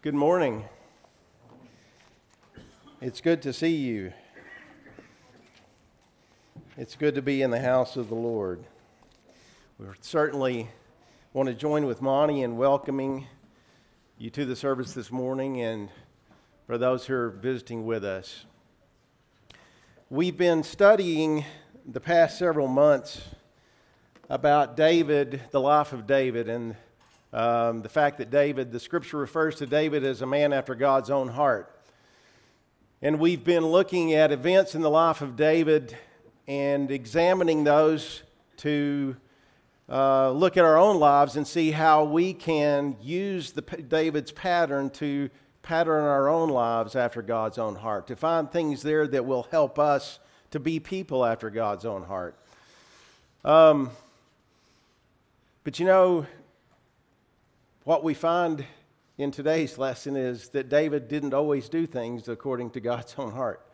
Good morning. It's good to see you. It's good to be in the house of the Lord. We certainly want to join with Monty in welcoming you to the service this morning and for those who are visiting with us. We've been studying the past several months about David, the life of David, and um, the fact that David, the scripture refers to David as a man after God's own heart. And we've been looking at events in the life of David and examining those to uh, look at our own lives and see how we can use the, David's pattern to pattern our own lives after God's own heart, to find things there that will help us to be people after God's own heart. Um, but you know, what we find in today's lesson is that David didn't always do things according to God's own heart.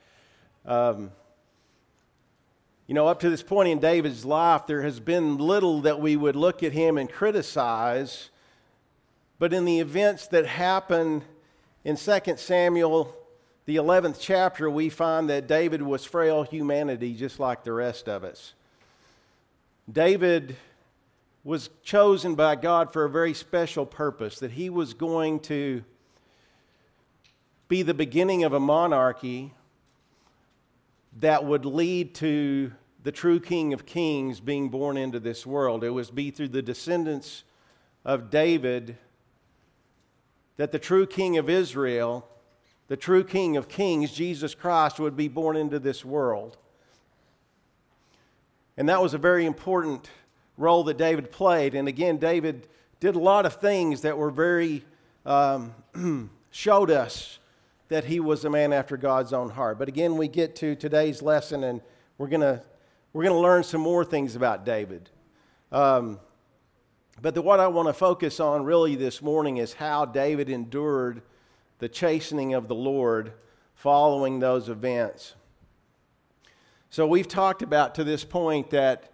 Um, you know, up to this point in David's life, there has been little that we would look at him and criticize. But in the events that happen in 2 Samuel, the 11th chapter, we find that David was frail humanity just like the rest of us. David was chosen by God for a very special purpose, that he was going to be the beginning of a monarchy that would lead to the true King of Kings being born into this world. It was be through the descendants of David that the true King of Israel, the true King of Kings, Jesus Christ, would be born into this world. And that was a very important role that David played. And again, David did a lot of things that were very, um, showed us that he was a man after God's own heart. But again, we get to today's lesson and we're going to we're to learn some more things about David. Um, but the, what I want to focus on really this morning is how David endured the chastening of the Lord following those events. So we've talked about to this point that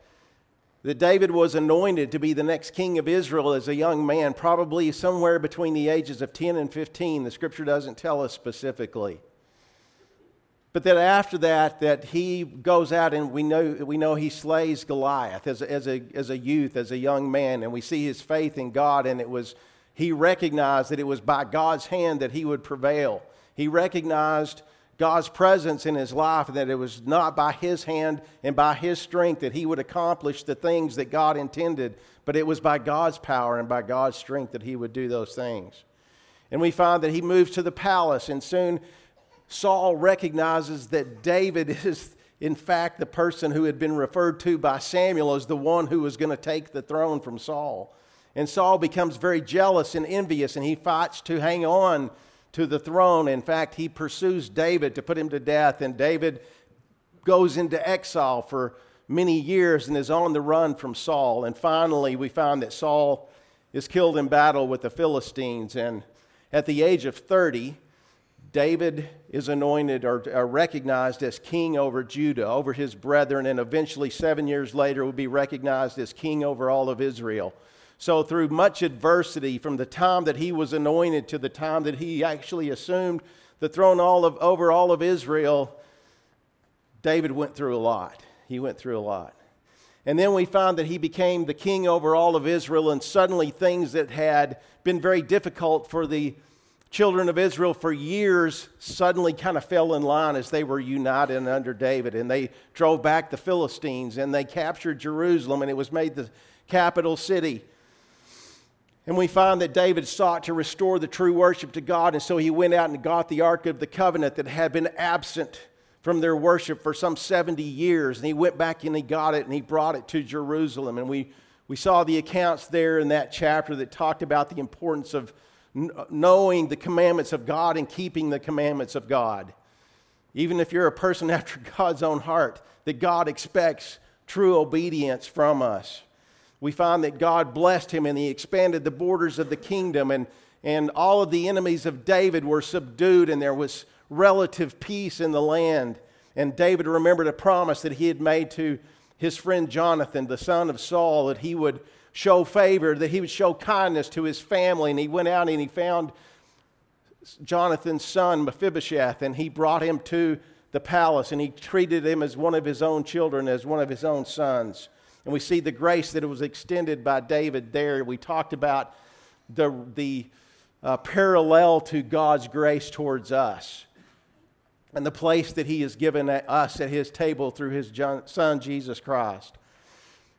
that David was anointed to be the next king of Israel as a young man, probably somewhere between the ages of 10 and 15. The scripture doesn't tell us specifically. But that after that, that he goes out and we know, we know he slays Goliath as as, a, as a youth, as a young man, and we see his faith in God, and it was, he recognized that it was by God's hand that he would prevail. He recognized God's presence in his life, and that it was not by his hand and by his strength that he would accomplish the things that God intended, but it was by God's power and by God's strength that he would do those things. And we find that he moves to the palace, and soon Saul recognizes that David is, in fact, the person who had been referred to by Samuel as the one who was going to take the throne from Saul. And Saul becomes very jealous and envious, and he fights to hang on to the throne. In fact, he pursues David to put him to death, and David goes into exile for many years and is on the run from Saul. And finally, we find that Saul is killed in battle with the Philistines. And at the age of 30, David is anointed or, or, recognized as king over Judah, over his brethren, and eventually, seven years later, will be recognized as king over all of Israel. So, through much adversity, from the time that he was anointed to the time that he actually assumed the throne all of, over all of Israel, David went through a lot. He went through a lot. And then we found that he became the king over all of Israel, and suddenly things that had been very difficult for the children of Israel for years suddenly kind of fell in line as they were united under David. And they drove back the Philistines and they captured Jerusalem, and it was made the capital city. And we find that David sought to restore the true worship to God, and so he went out and got the Ark of the Covenant that had been absent from their worship for some 70 years. And he went back and he got it and he brought it to Jerusalem. And we, we saw the accounts there in that chapter that talked about the importance of knowing the commandments of God and keeping the commandments of God. Even if you're a person after God's own heart, that God expects true obedience from us we find that God blessed him and he expanded the borders of the kingdom, and, and all of the enemies of David were subdued, and there was relative peace in the land. And David remembered a promise that he had made to his friend Jonathan, the son of Saul, that he would show favor, that he would show kindness to his family. And he went out and he found Jonathan's son, Mephibosheth, and he brought him to the palace and he treated him as one of his own children, as one of his own sons. And we see the grace that it was extended by David there. We talked about the, the uh, parallel to God's grace towards us and the place that he has given us at his table through his son, Jesus Christ.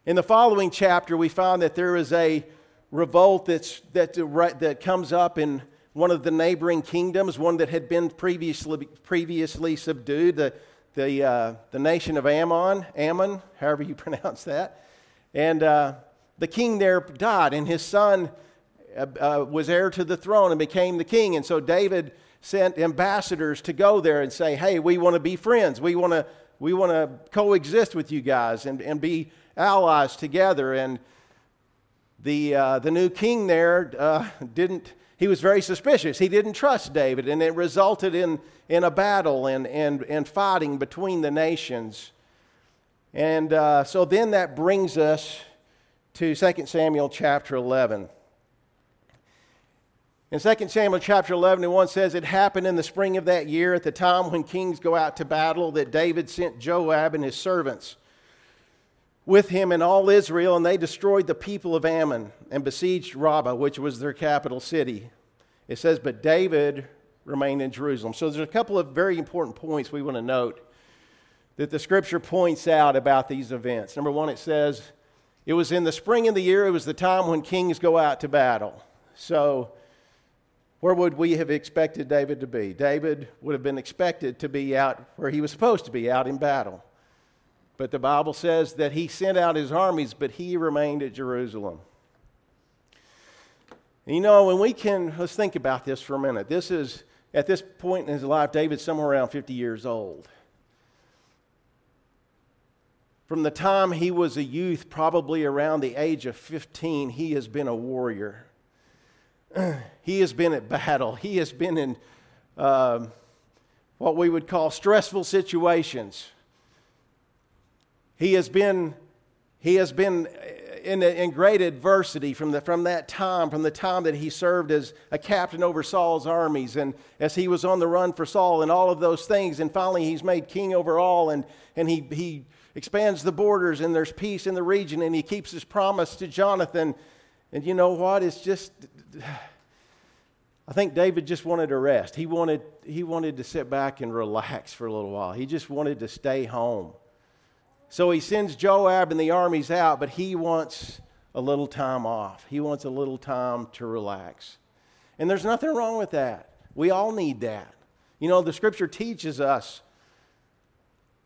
In the following chapter, we found that there is a revolt that's, that, that comes up in one of the neighboring kingdoms, one that had been previously, previously subdued, the, the, uh, the nation of Ammon, Ammon, however you pronounce that. And uh, the king there died, and his son uh, uh, was heir to the throne and became the king. And so David sent ambassadors to go there and say, hey, we want to be friends. We want to we want to coexist with you guys and, and be allies together. And the, uh, the new king there uh, didn't he was very suspicious. He didn't trust David, and it resulted in, in a battle and, and, and fighting between the nations. And uh, so then that brings us to 2 Samuel chapter 11. In 2 Samuel chapter 11 and 1 says, It happened in the spring of that year, at the time when kings go out to battle, that David sent Joab and his servants with him and all Israel, and they destroyed the people of Ammon and besieged Rabbah, which was their capital city. It says, But David remained in Jerusalem. So there's a couple of very important points we want to note that the scripture points out about these events. Number one, it says, It was in the spring of the year, it was the time when kings go out to battle. So, where would we have expected David to be? David would have been expected to be out where he was supposed to be, out in battle. But the Bible says that he sent out his armies, but he remained at Jerusalem. You know, when we can, let's think about this for a minute. This is, at this point in his life, David's somewhere around 50 years old. From the time he was a youth, probably around the age of 15, he has been a warrior. he has been at battle. He has been in uh, what we would call stressful situations. He has been, he has been in, in great adversity from, the, from that time, from the time that he served as a captain over Saul's armies and as he was on the run for Saul and all of those things. And finally, he's made king over all and, and he, he expands the borders and there's peace in the region and he keeps his promise to Jonathan. And you know what? It's just. I think David just wanted to rest. He wanted, he wanted to sit back and relax for a little while. He just wanted to stay home. So he sends Joab and the armies out, but he wants a little time off. He wants a little time to relax. And there's nothing wrong with that. We all need that. You know, the scripture teaches us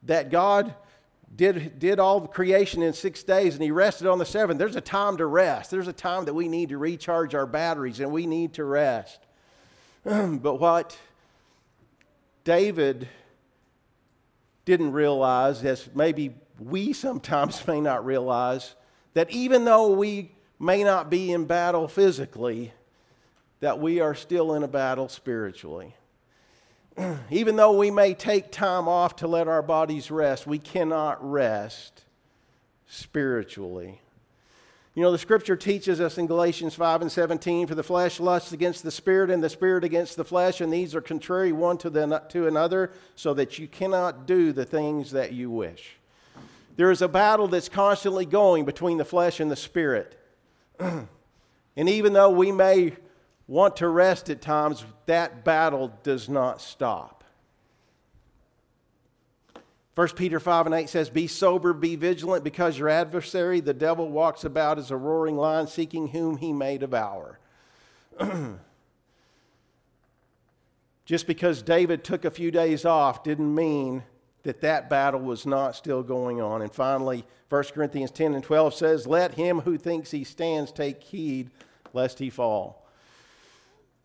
that God did, did all the creation in six days and he rested on the seventh. There's a time to rest. There's a time that we need to recharge our batteries and we need to rest. but what David didn't realize, as maybe we sometimes may not realize that even though we may not be in battle physically, that we are still in a battle spiritually. even though we may take time off to let our bodies rest, we cannot rest spiritually. You know, the scripture teaches us in Galatians 5 and 17 for the flesh lusts against the spirit, and the spirit against the flesh, and these are contrary one to, the, to another, so that you cannot do the things that you wish. There is a battle that's constantly going between the flesh and the spirit. and even though we may want to rest at times, that battle does not stop. 1 Peter 5 and 8 says, Be sober, be vigilant, because your adversary, the devil, walks about as a roaring lion, seeking whom he may devour. Just because David took a few days off didn't mean that that battle was not still going on. And finally, 1 Corinthians 10 and 12 says, Let him who thinks he stands take heed lest he fall.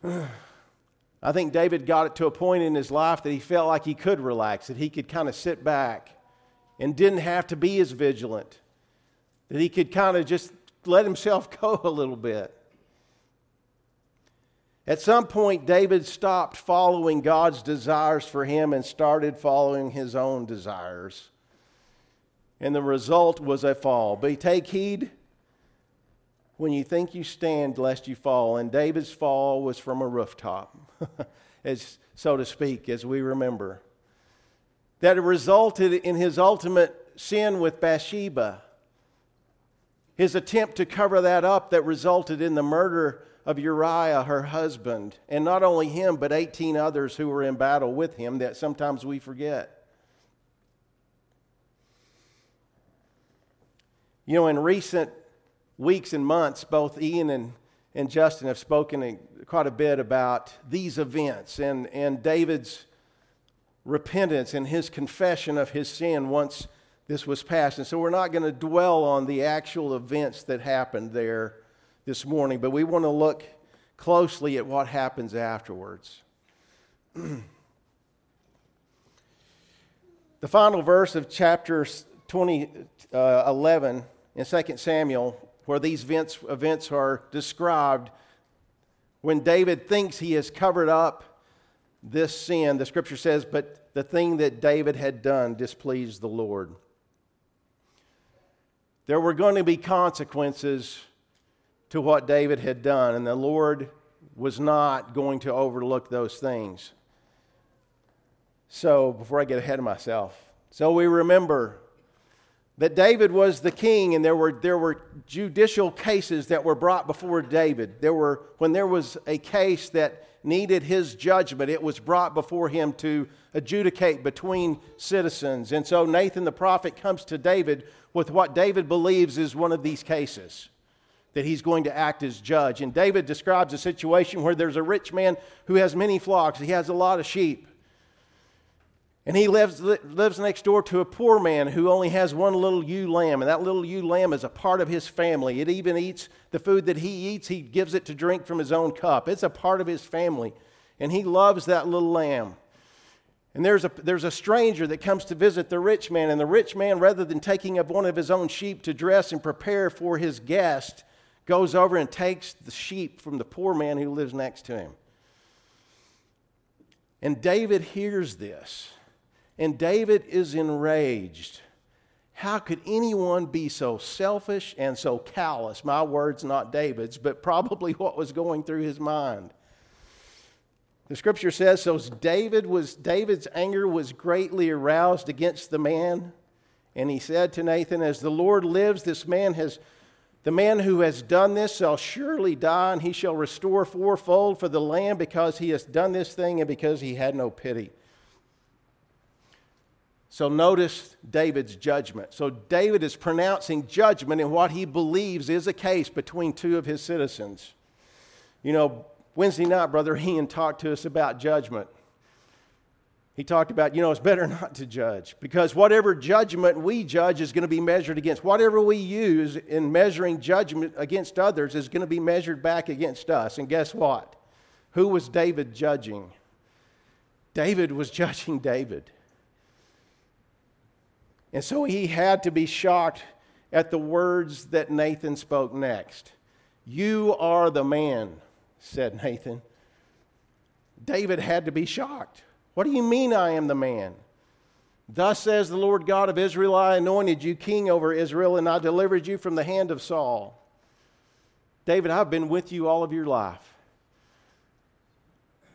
I think David got it to a point in his life that he felt like he could relax, that he could kind of sit back and didn't have to be as vigilant, that he could kind of just let himself go a little bit. At some point, David stopped following God's desires for him and started following his own desires. And the result was a fall. But take heed when you think you stand, lest you fall. And David's fall was from a rooftop, as so to speak, as we remember. That it resulted in his ultimate sin with Bathsheba. His attempt to cover that up that resulted in the murder of Uriah, her husband, and not only him, but 18 others who were in battle with him that sometimes we forget. You know, in recent weeks and months, both Ian and, and Justin have spoken quite a bit about these events and, and David's repentance and his confession of his sin once this was passed. And so we're not going to dwell on the actual events that happened there this morning, but we want to look closely at what happens afterwards. the final verse of chapter 20, uh, 11 in 2 Samuel, where these events, events are described, when David thinks he has covered up this sin, the scripture says, but the thing that David had done displeased the Lord. There were going to be consequences to what David had done, and the Lord was not going to overlook those things. So, before I get ahead of myself, so we remember that David was the king, and there were, there were judicial cases that were brought before David. There were, when there was a case that needed his judgment, it was brought before him to adjudicate between citizens. And so Nathan the prophet comes to David with what David believes is one of these cases that he's going to act as judge. And David describes a situation where there's a rich man who has many flocks, he has a lot of sheep. And he lives, lives next door to a poor man who only has one little ewe lamb, and that little ewe lamb is a part of his family. It even eats the food that he eats, he gives it to drink from his own cup. It's a part of his family, and he loves that little lamb. And there's a, there's a stranger that comes to visit the rich man, and the rich man, rather than taking up one of his own sheep to dress and prepare for his guest, goes over and takes the sheep from the poor man who lives next to him. And David hears this, and David is enraged. How could anyone be so selfish and so callous? My words, not David's, but probably what was going through his mind. The scripture says so David was David's anger was greatly aroused against the man, and he said to Nathan, As the Lord lives, this man has the man who has done this shall surely die, and he shall restore fourfold for the land because he has done this thing and because he had no pity. So notice David's judgment. So David is pronouncing judgment in what he believes is a case between two of his citizens. You know, Wednesday night, Brother Ian talked to us about judgment he talked about, you know, it's better not to judge because whatever judgment we judge is going to be measured against. Whatever we use in measuring judgment against others is going to be measured back against us. And guess what? Who was David judging? David was judging David. And so he had to be shocked at the words that Nathan spoke next. You are the man, said Nathan. David had to be shocked. What do you mean I am the man? Thus says the Lord God of Israel I anointed you king over Israel, and I delivered you from the hand of Saul. David, I've been with you all of your life.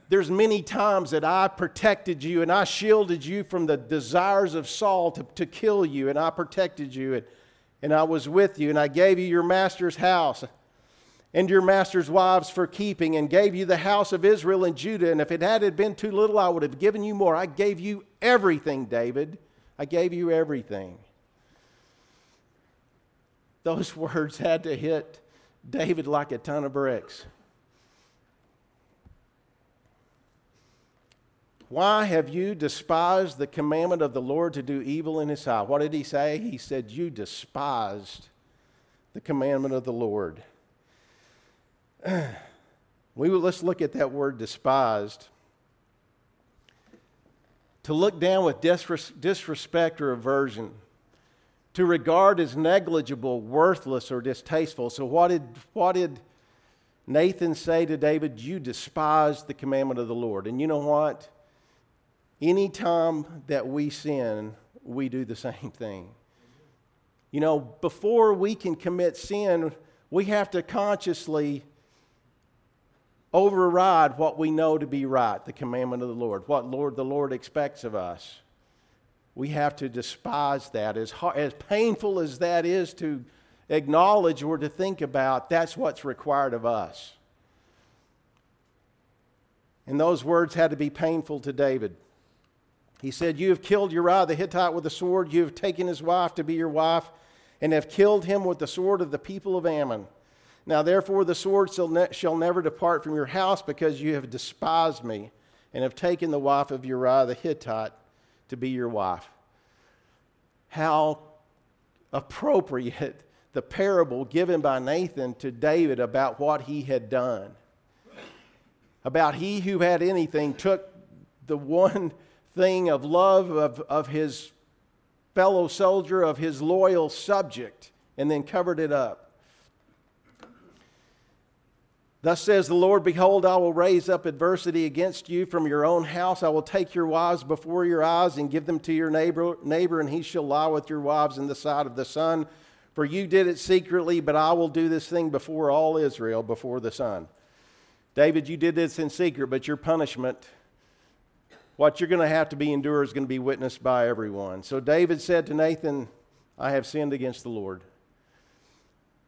There's many times that I protected you and I shielded you from the desires of Saul to, to kill you, and I protected you, and, and I was with you, and I gave you your master's house and your master's wives for keeping, and gave you the house of Israel and Judah. And if it had been too little, I would have given you more. I gave you everything, David. I gave you everything. Those words had to hit David like a ton of bricks. Why have you despised the commandment of the Lord to do evil in his sight? What did he say? He said, You despised the commandment of the Lord. we will, let's look at that word despised. To look down with disrespect or aversion, to regard as negligible, worthless, or distasteful. So, what did, what did Nathan say to David? You despised the commandment of the Lord. And you know what? Anytime that we sin, we do the same thing. You know, before we can commit sin, We have to consciously override what we know to be right, the commandment of the Lord, what Lord the Lord expects of us. We have to despise that. As, hard, as painful as that is to acknowledge or to think about, that's what's required of us. And those words had to be painful to David. He said, You have killed Uriah the Hittite with a sword. You have taken his wife to be your wife, and have killed him with the sword of the people of Ammon. Now, therefore, the sword shall, ne- shall never depart from your house because you have despised me and have taken the wife of Uriah the Hittite to be your wife. How appropriate the parable given by Nathan to David about what he had done. About he who had anything took the one thing of love of, of his fellow soldier, of his loyal subject, and then covered it up. Thus says the Lord Behold, I will raise up adversity against you from your own house. I will take your wives before your eyes and give them to your neighbor, neighbor, and he shall lie with your wives in the sight of the sun. For you did it secretly, but I will do this thing before all Israel, before the sun. David, you did this in secret, but your punishment, what you're going to have to be endured, is going to be witnessed by everyone. So David said to Nathan, I have sinned against the Lord.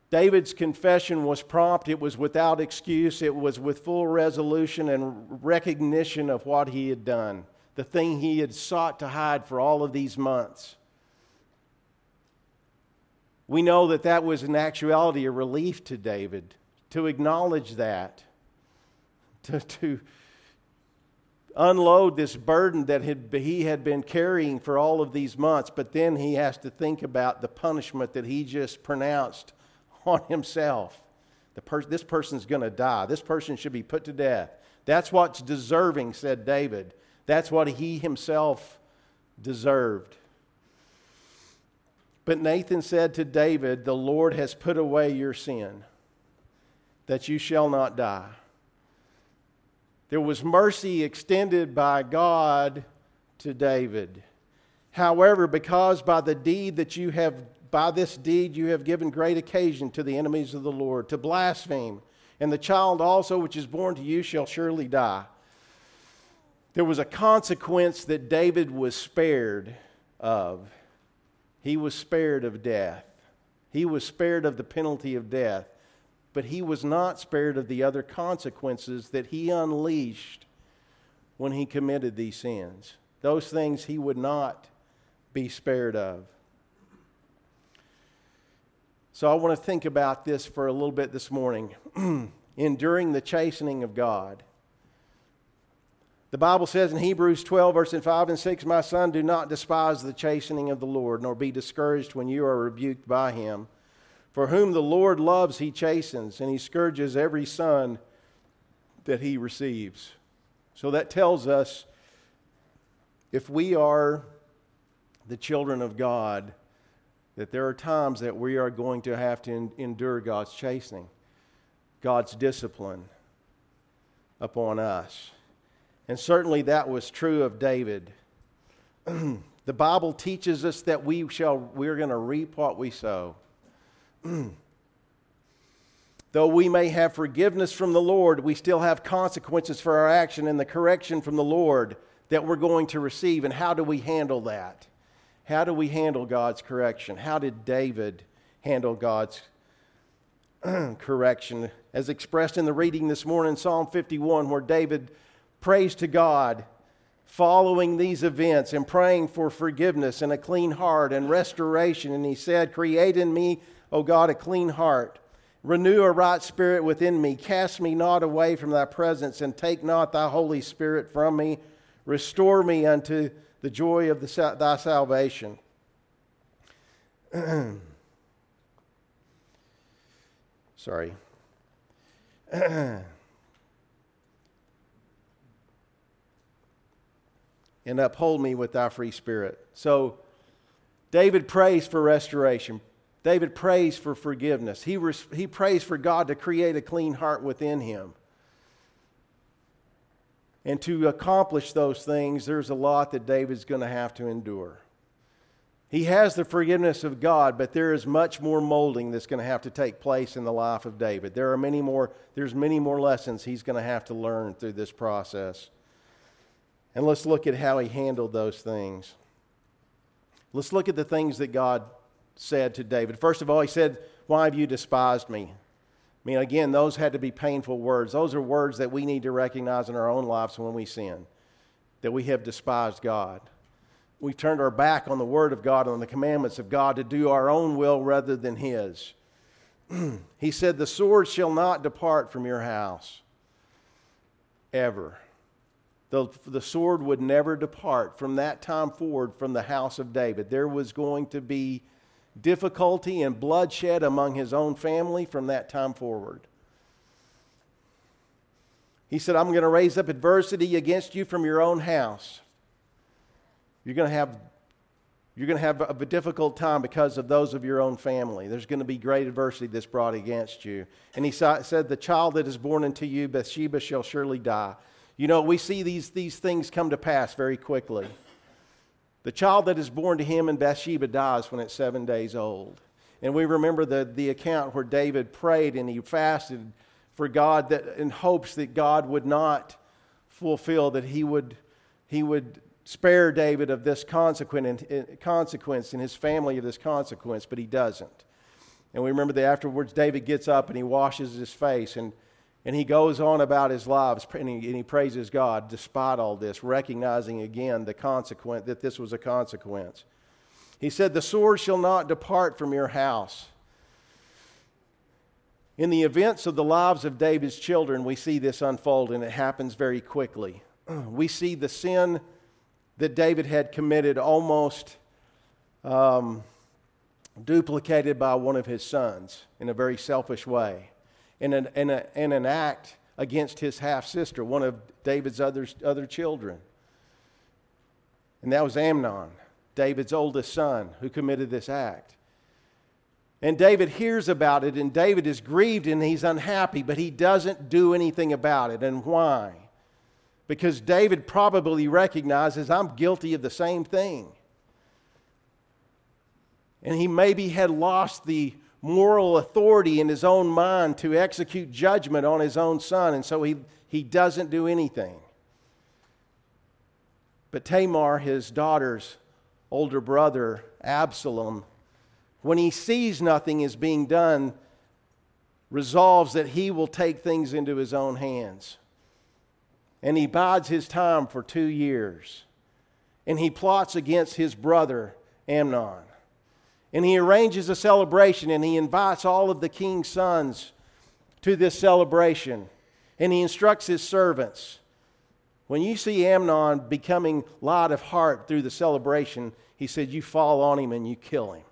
David's confession was prompt, it was without excuse, it was with full resolution and recognition of what he had done, the thing he had sought to hide for all of these months. We know that that was in actuality a relief to David to acknowledge that, to, to unload this burden that had, he had been carrying for all of these months, but then he has to think about the punishment that he just pronounced on himself. Per- this person's going to die. This person should be put to death. That's what's deserving, said David. That's what he himself deserved. But Nathan said to David, The Lord has put away your sin, that you shall not die. There was mercy extended by God to David. However, because by the deed that you have by this deed you have given great occasion to the enemies of the Lord to blaspheme, and the child also which is born to you shall surely die. There was a consequence that David was spared of. He was spared of death. He was spared of the penalty of death, but he was not spared of the other consequences that he unleashed when he committed these sins. Those things he would not be spared of. So I want to think about this for a little bit this morning. Enduring the chastening of God. The Bible says in Hebrews 12, verses 5 and 6, My son, do not despise the chastening of the Lord, nor be discouraged when you are rebuked by him. For whom the Lord loves, he chastens, and he scourges every son that he receives. So that tells us if we are the children of God, that there are times that we are going to have to endure God's chastening, God's discipline upon us. And certainly that was true of David. the Bible teaches us that we shall we're going to reap what we sow. Though we may have forgiveness from the Lord, we still have consequences for our action and the correction from the Lord that we're going to receive. And how do we handle that? How do we handle God's correction? How did David handle God's correction? As expressed in the reading this morning, Psalm 51, where David prays to God following these events and praying for forgiveness and a clean heart and restoration. And he said, Create in me, O God, a clean heart. Renew a right spirit within me. Cast me not away from thy presence, and take not thy Holy Spirit from me. Restore me unto the joy of the, thy salvation. Sorry. and uphold me with thy free spirit. So, David prays for restoration. David prays for forgiveness. He, res- he prays for God to create a clean heart within him. And to accomplish those things, there's a lot that David's going to have to endure. He has the forgiveness of God, but there is much more molding that's going to have to take place in the life of David. There are many more, there's many more lessons he's going to have to learn through this process. And let's look at how he handled those things. Let's look at the things that God said to David. First of all, he said, Why have you despised me? I mean, again, those had to be painful words. Those are words that we need to recognize in our own lives when we sin, that we have despised God. We've turned our back on the Word of God, on the commandments of God, to do our own will rather than His. he said, The sword shall not depart from your house ever. The, the sword would never depart from that time forward from the house of David. There was going to be difficulty and bloodshed among his own family from that time forward. He said, I'm going to raise up adversity against you from your own house. You're going to have, you're going to have a difficult time because of those of your own family. There's going to be great adversity that's brought against you. And he said, The child that is born unto you, Bathsheba, shall surely die. You know, we see these, these things come to pass very quickly. The child that is born to him in Bathsheba dies when it's seven days old. And we remember the, the account where David prayed and he fasted for God that, in hopes that God would not fulfill, that he would, he would spare David of this consequence and his family of this consequence, but he doesn't. And we remember that afterwards, David gets up and he washes his face and and he goes on about his lives and he, and he praises God despite all this, recognizing again the consequence, that this was a consequence. He said, The sword shall not depart from your house. In the events of the lives of David's children, we see this unfold, and it happens very quickly. We see the sin that David had committed almost um, duplicated by one of his sons in a very selfish way in an, a, an act against his half sister, one of David's other, other children. And that was Amnon, David's oldest son, who committed this act. And David hears about it, and David is grieved and he's unhappy, but he doesn't do anything about it. And why? Because David probably recognizes I'm guilty of the same thing. And he maybe had lost the moral authority in his own mind to execute judgment on his own son, and so he, he doesn't do anything. But Tamar, his daughter's older brother, Absalom, when he sees nothing is being done, resolves that he will take things into his own hands. And he bides his time for two years. And he plots against his brother, Amnon. And he arranges a celebration and he invites all of the king's sons to this celebration. And he instructs his servants. When you see Amnon becoming light of heart through the celebration, he said, You fall on him and you kill him.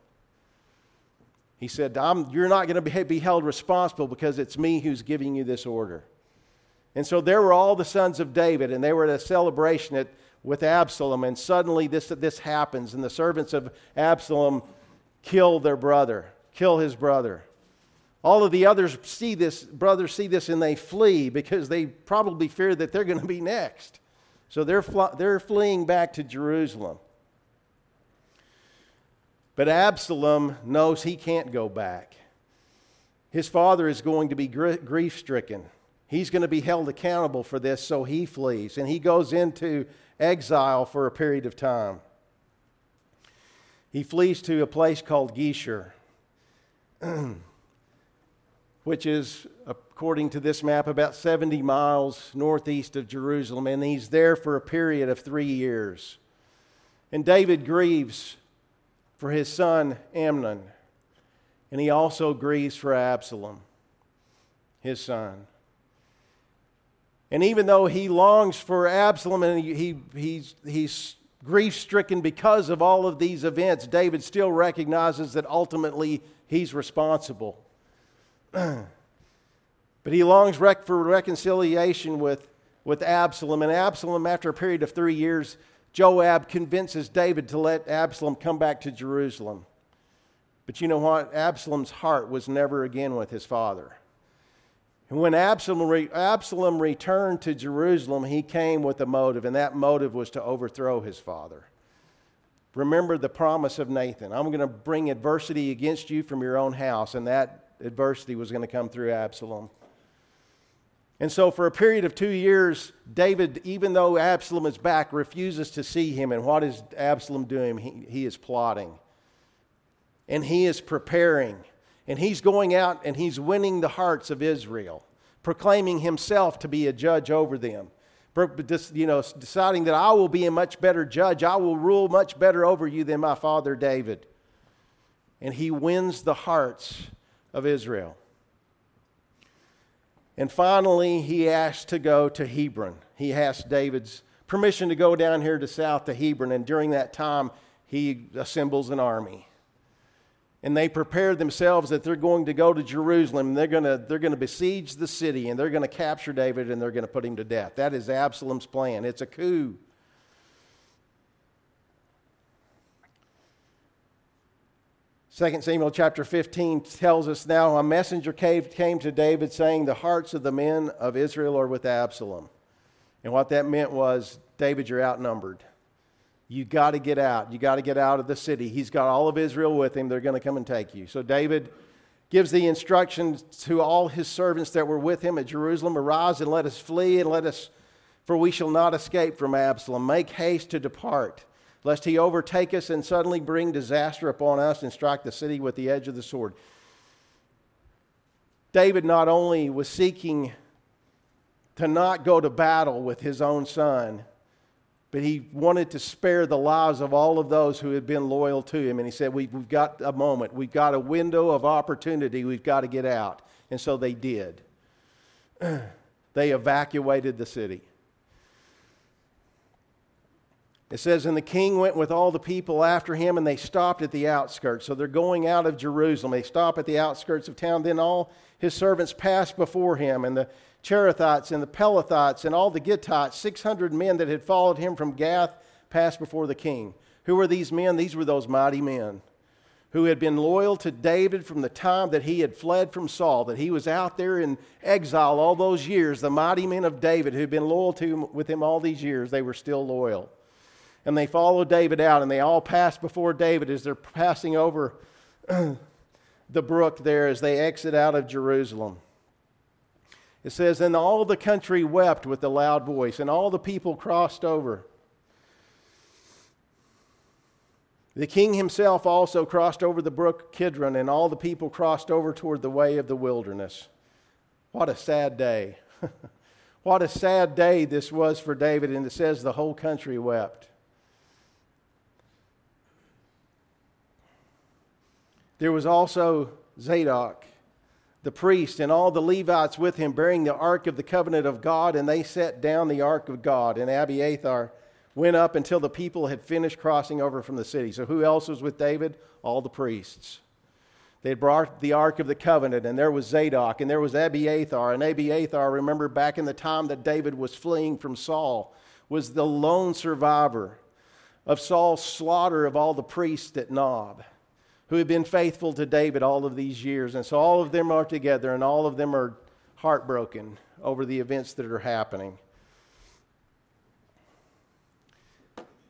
He said, You're not going to be held responsible because it's me who's giving you this order. And so there were all the sons of David, and they were at a celebration at, with Absalom, and suddenly this, this happens, and the servants of Absalom kill their brother, kill his brother. All of the others see this, brothers see this, and they flee because they probably fear that they're going to be next. So they're, fl- they're fleeing back to Jerusalem. But Absalom knows he can't go back. His father is going to be gr- grief stricken. He's going to be held accountable for this, so he flees. And he goes into exile for a period of time he flees to a place called Geshur, which is, according to this map, about 70 miles northeast of Jerusalem, and he's there for a period of three years. And David grieves for his son Amnon, and he also grieves for Absalom, his son. And even though he longs for Absalom and he, he, he's, he's grief stricken because of all of these events, David still recognizes that ultimately he's responsible. but he longs rec- for reconciliation with, with Absalom. And Absalom, after a period of three years, Joab convinces David to let Absalom come back to Jerusalem. But you know what? Absalom's heart was never again with his father. And when Absalom, re- Absalom returned to Jerusalem, he came with a motive, and that motive was to overthrow his father. remember the promise of Nathan. I'm going to bring adversity against you from your own house. And that adversity was going to come through Absalom. And so, for a period of two years, David, even though Absalom is back, refuses to see him. And what is Absalom doing? He, he is plotting. And he is preparing. And he's going out and he's winning the hearts of Israel, proclaiming himself to be a judge over them. You know, deciding that I will be a much better judge. I will rule much better over you than my father David. And he wins the hearts of Israel. And finally, he asked to go to Hebron. He asked David's permission to go down here to south to Hebron, and during that time, he assembles an army. And they prepare themselves that they're going to go to Jerusalem. They're going to, they're going to besiege the city and they're going to capture David and they're going to put him to death. That is Absalom's plan. It's a coup. 2 Samuel chapter 15 tells us now a messenger came to David saying, The hearts of the men of Israel are with Absalom. And what that meant was, David, you're outnumbered. You got to get out. You got to get out of the city. He's got all of Israel with him. They're going to come and take you. So David gives the instructions to all his servants that were with him at Jerusalem Arise and let us flee, and let us, for we shall not escape from Absalom. Make haste to depart lest he overtake us and suddenly bring disaster upon us and strike the city with the edge of the sword. David not only was seeking to not go to battle with his own son, but he wanted to spare the lives of all of those who had been loyal to him. And he said, we, have got a moment, we've got a window of opportunity, we've got to get out. And so they did. they evacuated the city. It says, And the king went with all the people after him, and they stopped at the outskirts. So they're going out of Jerusalem. They stop at the outskirts of town. Then all his servants passed before him, and the Cherethites and the Pelethites and all the Gittites, 600 men that had followed him from Gath, passed before the king. Who were these men? These were those mighty men who had been loyal to David from the time that he had fled from Saul, that he was out there in exile all those years. The mighty men of David who had been loyal to him, with him all these years, they were still loyal and they followed David out, and they all passed before David as they're passing over the brook there as they exit out of Jerusalem. It says, And all the country wept with a loud voice, and all the people crossed over. The king himself also crossed over the brook Kidron, and all the people crossed over toward the way of the wilderness. What a sad day. what a sad day this was for David, and it says the whole country wept. There was also Zadok, the priest, and all the Levites with him bearing the ark of the covenant of God, and they set down the ark of God. And Abiathar went up until the people had finished crossing over from the city. So, who else was with David? All the priests. They had brought the Ark of the Covenant, and there was Zadok, and there was Abiathar. And Abiathar, remember back in the time that David was fleeing from Saul, was the lone survivor of Saul's slaughter of all the priests at Nob who have been faithful to David all of these years. And so all of them are together, and all of them are heartbroken over the events that are happening.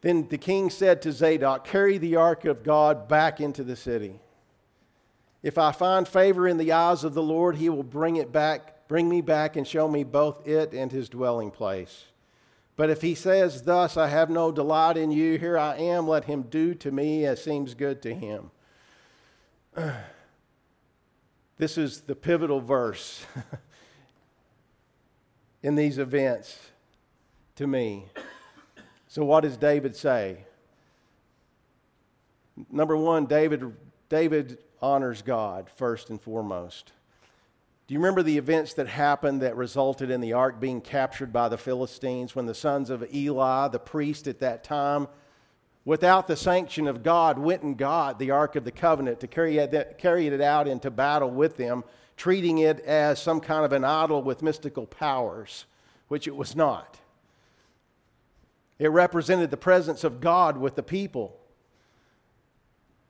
Then the king said to Zadok, Carry the ark of God back into the city. If I find favor in the eyes of the Lord, he will bring it back, bring me back and show me both it and his dwelling place. But if he says, Thus I have no delight in you, here I am, let him do to me as seems good to him. this is the pivotal verse in these events to me. So, what does David say? Number one, David, David honors God first and foremost. Do you remember the events that happened that resulted in the ark being captured by the Philistines when the sons of Eli, the priest at that time, without the sanction of God, went and got the Ark of the Covenant to carry it, carry it out into battle with them, treating it as some kind of an idol with mystical powers, which it was not. It represented the presence of God with the people.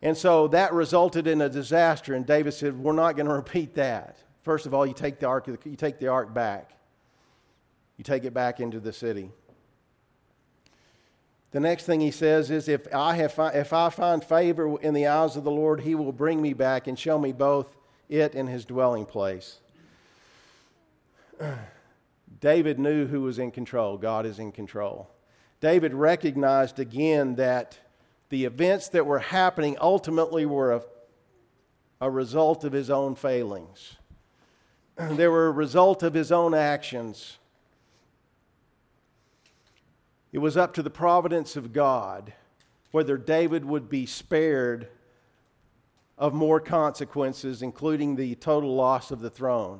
And so that resulted in a disaster, and David said, We're not going to repeat that. First of all, you take the ark, you take the ark back. You take it back into the city. The next thing he says is, if I, have, if I find favor in the eyes of the Lord, he will bring me back and show me both it and his dwelling place. David knew who was in control. God is in control. David recognized again that the events that were happening ultimately were a, a result of his own failings. they were a result of his own actions. It was up to the providence of God whether David would be spared of more consequences, including the total loss of the throne.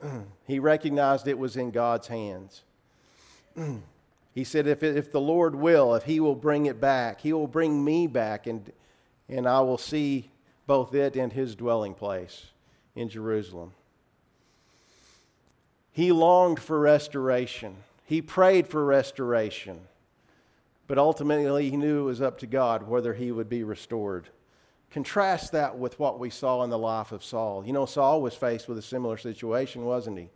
he recognized it was in God's hands. he said, if, if the Lord will, if He will bring it back, He will bring me back, and, and I will see both it and His dwelling place in Jerusalem. He longed for restoration. He prayed for restoration. But ultimately, he knew it was up to God whether he would be restored. Contrast that with what we saw in the life of Saul. You know, Saul was faced with a similar situation, wasn't he?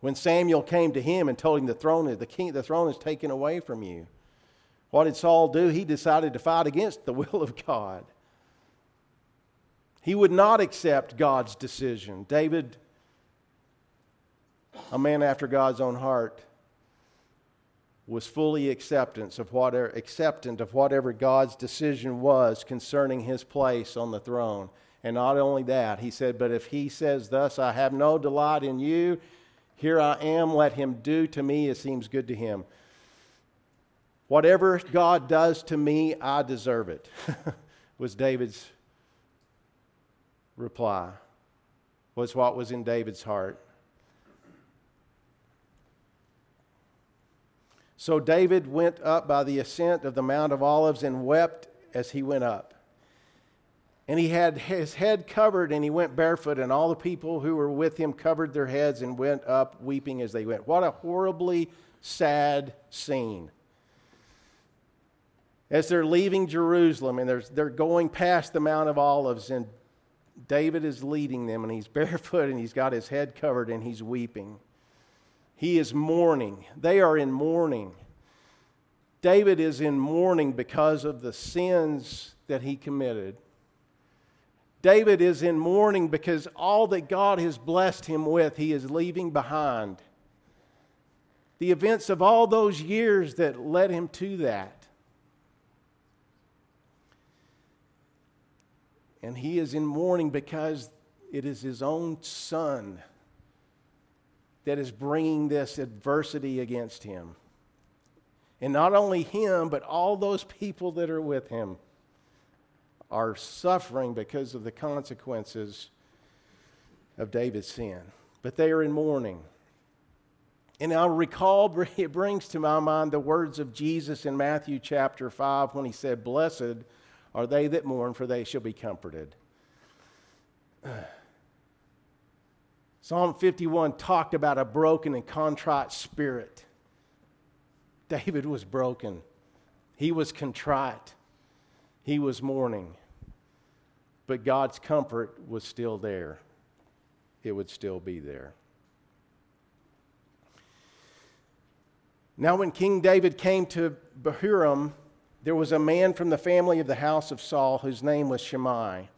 When Samuel came to him and told him the throne, the, king, the throne is taken away from you. What did Saul do? He decided to fight against the will of God. He would not accept God's decision. David, a man after God's own heart, was fully acceptance of whatever, acceptant of whatever God's decision was concerning his place on the throne. And not only that, he said, But if he says thus, I have no delight in you, here I am, let him do to me as seems good to him. Whatever God does to me, I deserve it, was David's reply, was what was in David's heart. So David went up by the ascent of the Mount of Olives and wept as he went up. And he had his head covered and he went barefoot, and all the people who were with him covered their heads and went up weeping as they went. What a horribly sad scene. As they're leaving Jerusalem and they're going past the Mount of Olives, and David is leading them, and he's barefoot and he's got his head covered and he's weeping. He is mourning. They are in mourning. David is in mourning because of the sins that he committed. David is in mourning because all that God has blessed him with, he is leaving behind. The events of all those years that led him to that. And he is in mourning because it is his own son that is bringing this adversity against him. And not only him, but all those people that are with him are suffering because of the consequences of David's sin. But they are in mourning. And I recall, it brings to my mind the words of Jesus in Matthew chapter 5 when he said, Blessed are they that mourn, for they shall be comforted. Psalm 51 talked about a broken and contrite spirit. David was broken, he was contrite, he was mourning. But God's comfort was still there, it would still be there. Now, when King David came to Bahurim, there was a man from the family of the house of Saul whose name was Shimei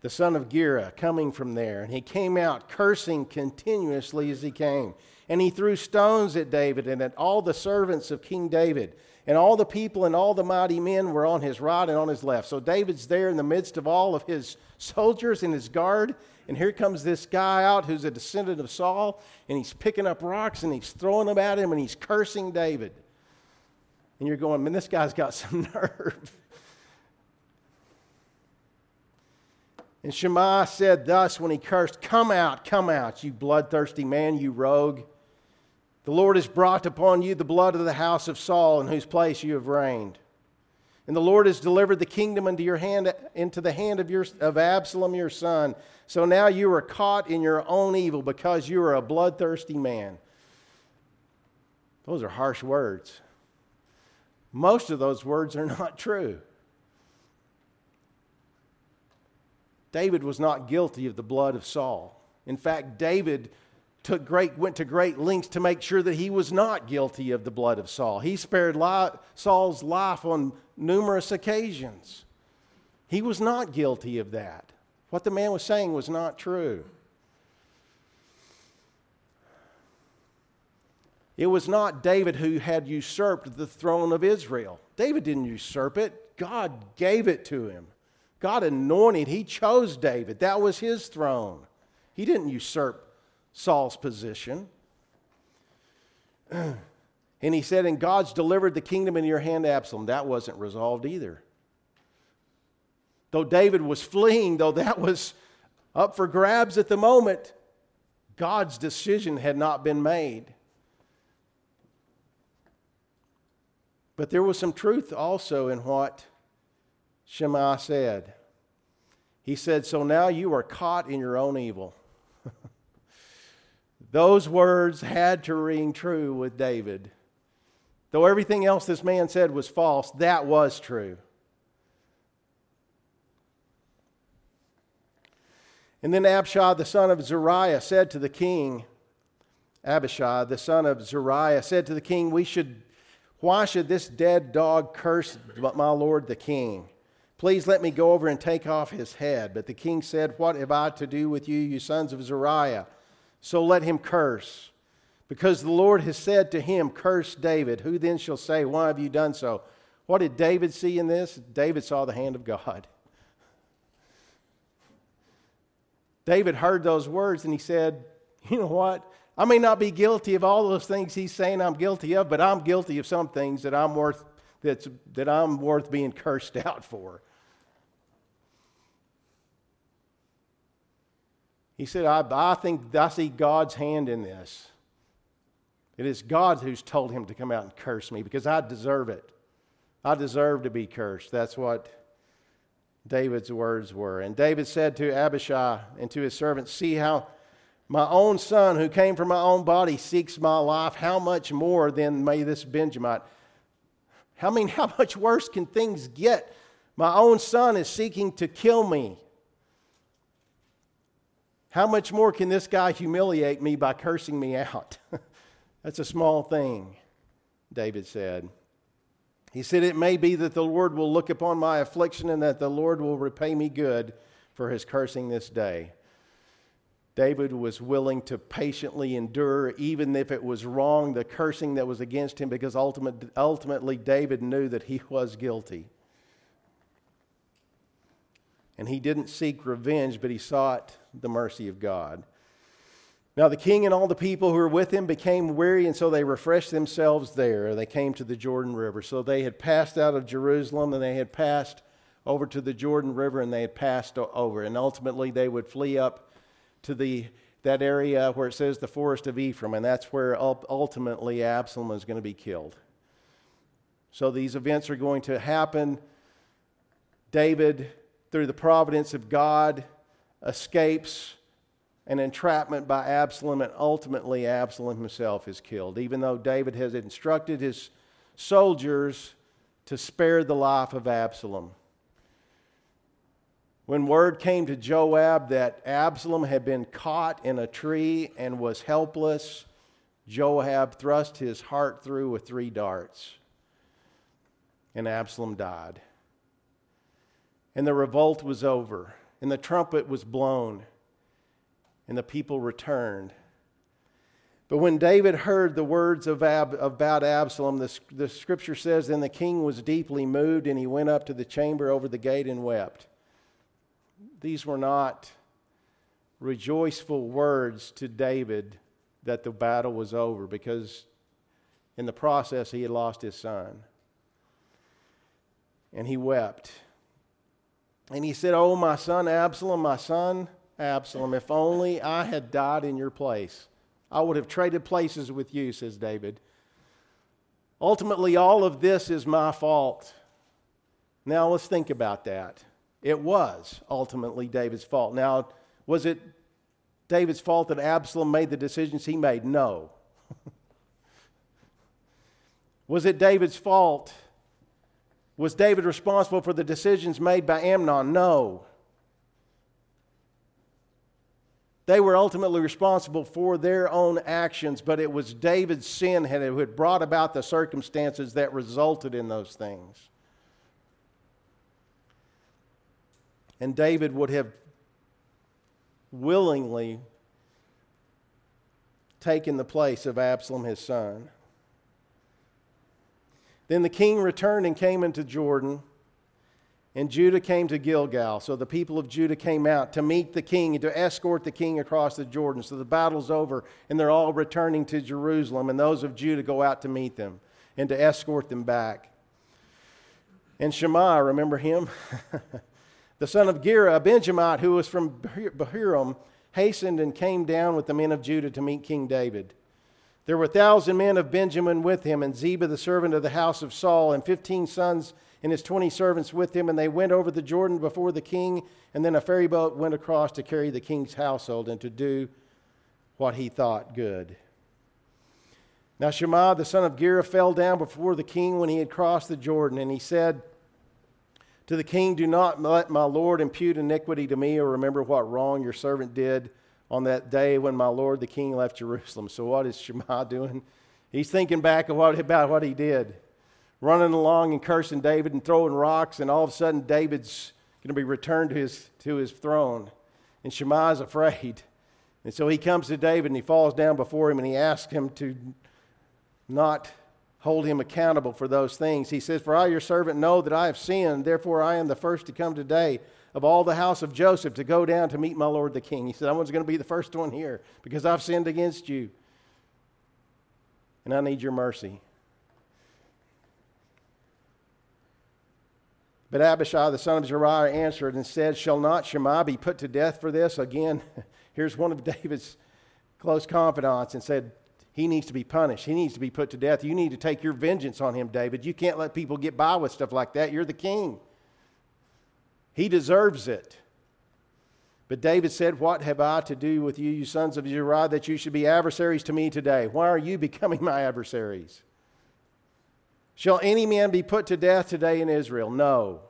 the son of Gera, coming from there. And he came out cursing continuously as he came. And he threw stones at David and at all the servants of King David. And all the people and all the mighty men were on his right and on his left. So David's there in the midst of all of his soldiers and his guard. And here comes this guy out who's a descendant of Saul. And he's picking up rocks and he's throwing them at him and he's cursing David. And you're going, man, this guy's got some nerve. And Shimei said thus when he cursed, Come out, come out, you bloodthirsty man, you rogue. The Lord has brought upon you the blood of the house of Saul, in whose place you have reigned. And the Lord has delivered the kingdom into your hand, into the hand of, your, of Absalom your son. So now you are caught in your own evil because you are a bloodthirsty man. Those are harsh words. Most of those words are not true. David was not guilty of the blood of Saul. In fact, David took great, went to great lengths to make sure that he was not guilty of the blood of Saul. He spared li- Saul's life on numerous occasions. He was not guilty of that. What the man was saying was not true. It was not David who had usurped the throne of Israel. David didn't usurp it, God gave it to him. God anointed, He chose David. That was His throne. He didn't usurp Saul's position. And he said, And God's delivered the kingdom in your hand, Absalom. That wasn't resolved either. Though David was fleeing, though that was up for grabs at the moment, God's decision had not been made. But there was some truth also in what Shimei said. He said, So now you are caught in your own evil. Those words had to ring true with David. Though everything else this man said was false, that was true. And then Abishai, the son of Zeruiah, said to the king, Abishai, the son of Zeruiah, said to the king, We should why should this dead dog curse my lord the king? Please let me go over and take off his head. But the king said, What have I to do with you, you sons of Zeruiah? So let him curse. Because the Lord has said to him, Curse David. Who then shall say, Why have you done so? What did David see in this? David saw the hand of God. David heard those words and he said, You know what? I may not be guilty of all those things he's saying I'm guilty of, but I'm guilty of some things that I'm worth, that's, that I'm worth being cursed out for. He said, I, I think I see God's hand in this. It is God who's told him to come out and curse me because I deserve it. I deserve to be cursed. That's what David's words were. And David said to Abishai and to his servants, See how my own son who came from my own body seeks my life. How much more then may this Benjamite? I mean, how much worse can things get? My own son is seeking to kill me. How much more can this guy humiliate me by cursing me out? That's a small thing, David said. He said, It may be that the Lord will look upon my affliction and that the Lord will repay me good for his cursing this day. David was willing to patiently endure, even if it was wrong, the cursing that was against him, because ultimate, ultimately David knew that he was guilty. And he didn't seek revenge, but he sought the mercy of God. Now, the king and all the people who were with him became weary, and so they refreshed themselves there. They came to the Jordan River. So they had passed out of Jerusalem and they had passed over to the Jordan River and they had passed over. And ultimately, they would flee up to the, that area where it says the forest of Ephraim, and that's where ultimately Absalom is going to be killed. So these events are going to happen. David, through the providence of God, escapes an entrapment by Absalom, and ultimately Absalom himself is killed, even though David has instructed his soldiers to spare the life of Absalom. When word came to Joab that Absalom had been caught in a tree and was helpless, Joab thrust his heart through with three darts, and Absalom died. And the revolt was over, and the trumpet was blown, and the people returned. But when David heard the words of Ab, about Absalom, the, the scripture says, Then the king was deeply moved, and he went up to the chamber over the gate and wept these were not rejoiceful words to David that the battle was over because in the process he had lost his son. And he wept. And he said, Oh, my son Absalom, my son Absalom, if only I had died in your place. I would have traded places with you, says David. Ultimately, all of this is my fault. Now let's think about that. It was ultimately David's fault. Now, was it David's fault that Absalom made the decisions he made? No. was it David's fault? Was David responsible for the decisions made by Amnon? No. They were ultimately responsible for their own actions, but it was David's sin that had brought about the circumstances that resulted in those things. And David would have willingly taken the place of Absalom, his son. Then the king returned and came into Jordan and Judah came to Gilgal. So the people of Judah came out to meet the king and to escort the king across the Jordan. So the battle's over, and they're all returning to Jerusalem, and those of Judah go out to meet them and to escort them back. And Shimei, remember him? the son of Gera, a Benjamite who was from Bahurim, hastened and came down with the men of Judah to meet King David. There were a thousand men of Benjamin with him, and Ziba, the servant of the house of Saul, and fifteen sons and his 20 servants with him, and they went over the Jordan before the king, and then a ferry boat went across to carry the king's household and to do what he thought good. Now Shimei, the son of Gera, fell down before the king when he had crossed the Jordan, and he said to the king, Do not let my Lord impute iniquity to me, or remember what wrong your servant did on that day when my Lord the king left Jerusalem. So, what is Shimei doing? He's thinking back about what he did running along and cursing David and throwing rocks, and all of a sudden David's going to be returned to his, to his throne. And Shimei is afraid. And so he comes to David and he falls down before him and he asks him to not hold him accountable for those things. He says, For I, your servant, know that I have sinned, therefore I am the first to come today of all the house of Joseph to go down to meet my Lord the king. He said, I was going to be the first one here because I've sinned against you. And I need your mercy. But Abishai, the son of Zeruiah, answered and said, Shall not Shimei be put to death for this? Again, here's one of David's close confidants and said, He needs to be punished. He needs to be put to death. You need to take your vengeance on him, David. You can't let people get by with stuff like that. You're the king. He deserves it. But David said, What have I to do with you, you sons of Zeruiah, that you should be adversaries to me today? Why are you becoming my adversaries? Shall any man be put to death today in Israel? No.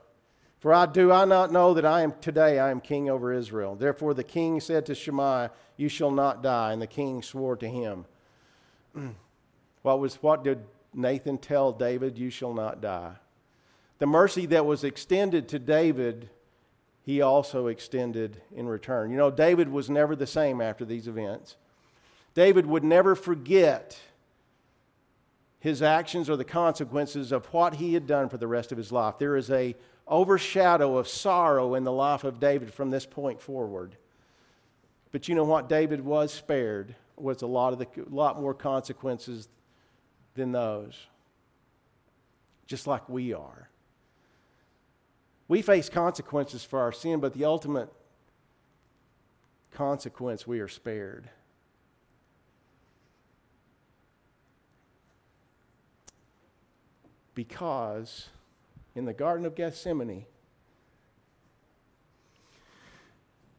For I do I not know that I am today I am king over Israel. Therefore the king said to Shimei, You shall not die. And the king swore to him. what was what did Nathan tell David? You shall not die. The mercy that was extended to David, he also extended in return. You know, David was never the same after these events. David would never forget his actions or the consequences of what he had done for the rest of his life. There is a overshadow of sorrow in the life of David from this point forward. But you know what David was spared was a lot of the lot more consequences than those. Just like we are. We face consequences for our sin, but the ultimate consequence we are spared. because in the Garden of Gethsemane,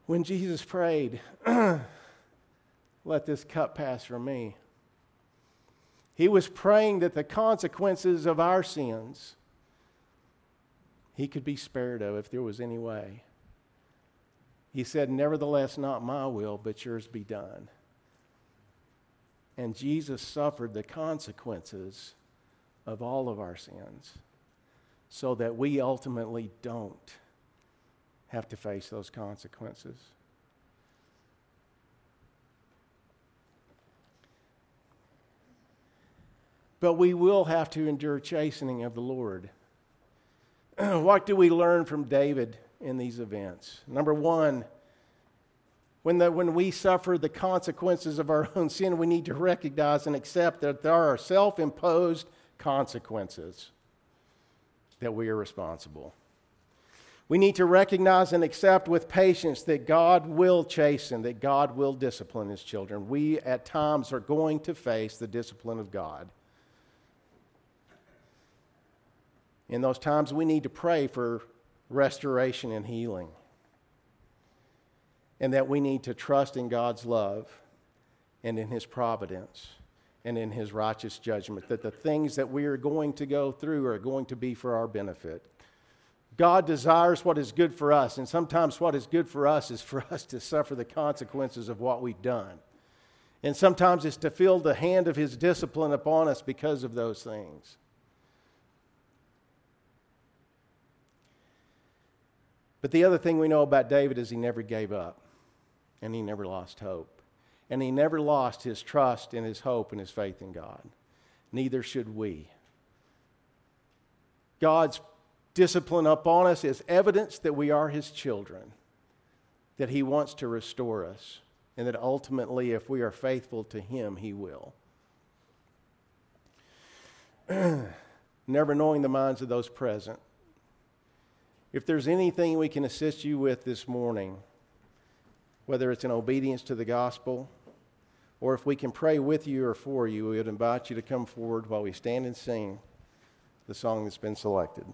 when Jesus prayed, Let this cup pass from me, he was praying that the consequences of our sins he could be spared of if there was any way. He said, Nevertheless, not my will, but yours be done. And Jesus suffered the consequences of all of our sins so that we ultimately don't have to face those consequences. But we will have to endure chastening of the Lord. what do we learn from David in these events? Number one, when, the, when we suffer the consequences of our own sin, we need to recognize and accept that there are self imposed consequences that we are responsible. We need to recognize and accept with patience that God will chasten, that God will discipline his children. We at times are going to face the discipline of God. In those times, we need to pray for restoration and healing. And that we need to trust in God's love and in his providence and in his righteous judgment, that the things that we are going to go through are going to be for our benefit. God desires what is good for us, and sometimes what is good for us is for us to suffer the consequences of what we've done. And sometimes it's to feel the hand of His discipline upon us because of those things. But the other thing we know about David is he never gave up and he never lost hope. And he never lost his trust and his hope and his faith in God. Neither should we. God's discipline upon us is evidence that we are his children, that he wants to restore us, and that ultimately, if we are faithful to him, he will. Never knowing the minds of those present. If there's anything we can assist you with this morning, whether it's in obedience to the gospel, or if we can pray with you or for you, we would invite you to come forward while we stand and sing the song that's been selected.